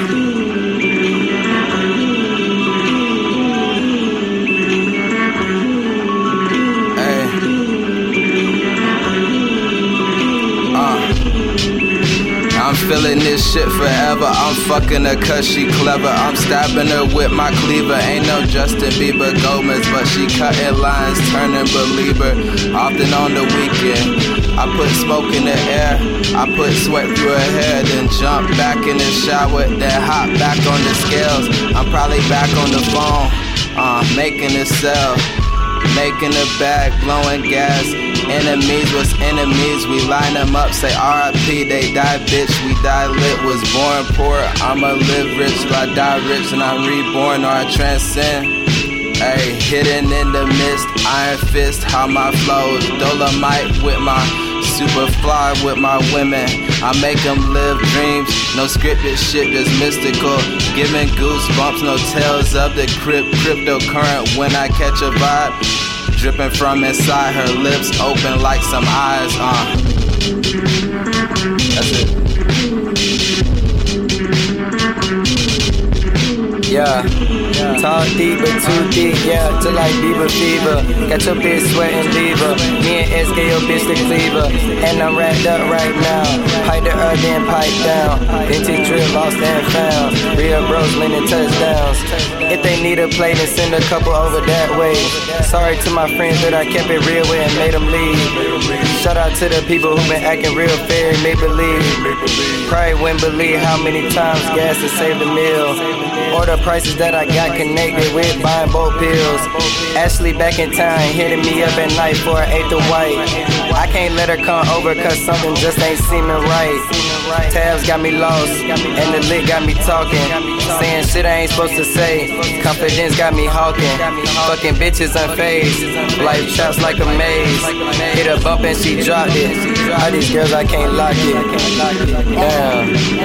Uh, feeling this shit forever. I'm fucking her cause she clever. I'm stabbing her with my cleaver. Ain't no Justin Bieber Gomez, but she cutting lines, turning believer. Often on the weekend. I put smoke in the air. I put sweat through her hair, then jump back in the shower, then hop back on the scales. I'm probably back on the phone, uh, making a sell. Making a bag, blowing gas. Enemies was enemies, we line them up, say RIP, they die bitch, we die lit, was born poor. I'ma live rich, till I die rich, and I'm reborn or I transcend. Hey, hidden in the mist, iron fist, how my flows, dolomite with my super fly with my women. I make them live dreams, no scripted shit, just mystical. Giving goosebumps, no tales of the crypt, cryptocurrent when I catch a vibe. Dripping from inside her lips, open like some eyes, uh. That's it. Yeah. Talk deep but too deep, yeah, To like Bieber fever. Got your bitch sweating lever. Me and SK, your bitch the cleaver. And I'm wrapped up right now. Pipe the earth, and pipe down. Vintage drip, lost and found. Real bros winning touchdowns. If they need a play, then send a couple over that way. Sorry to my friends that I kept it real with and made them leave. Shout out to the people who been acting real fair make believe. Probably wouldn't believe how many times gas has saved a meal. Or the prices that I got connected with buying both pills. Ashley back in town hitting me up at night for an eighth of white. I can't let her come over cause something just ain't seeming right. Tabs got me lost, and the lit got me talking. Saying shit I ain't supposed to say. Confidence got me hawking. Fucking bitches unfazed. Life traps like a maze. Hit a bump and she dropped it. All these girls I can't lock it. Damn.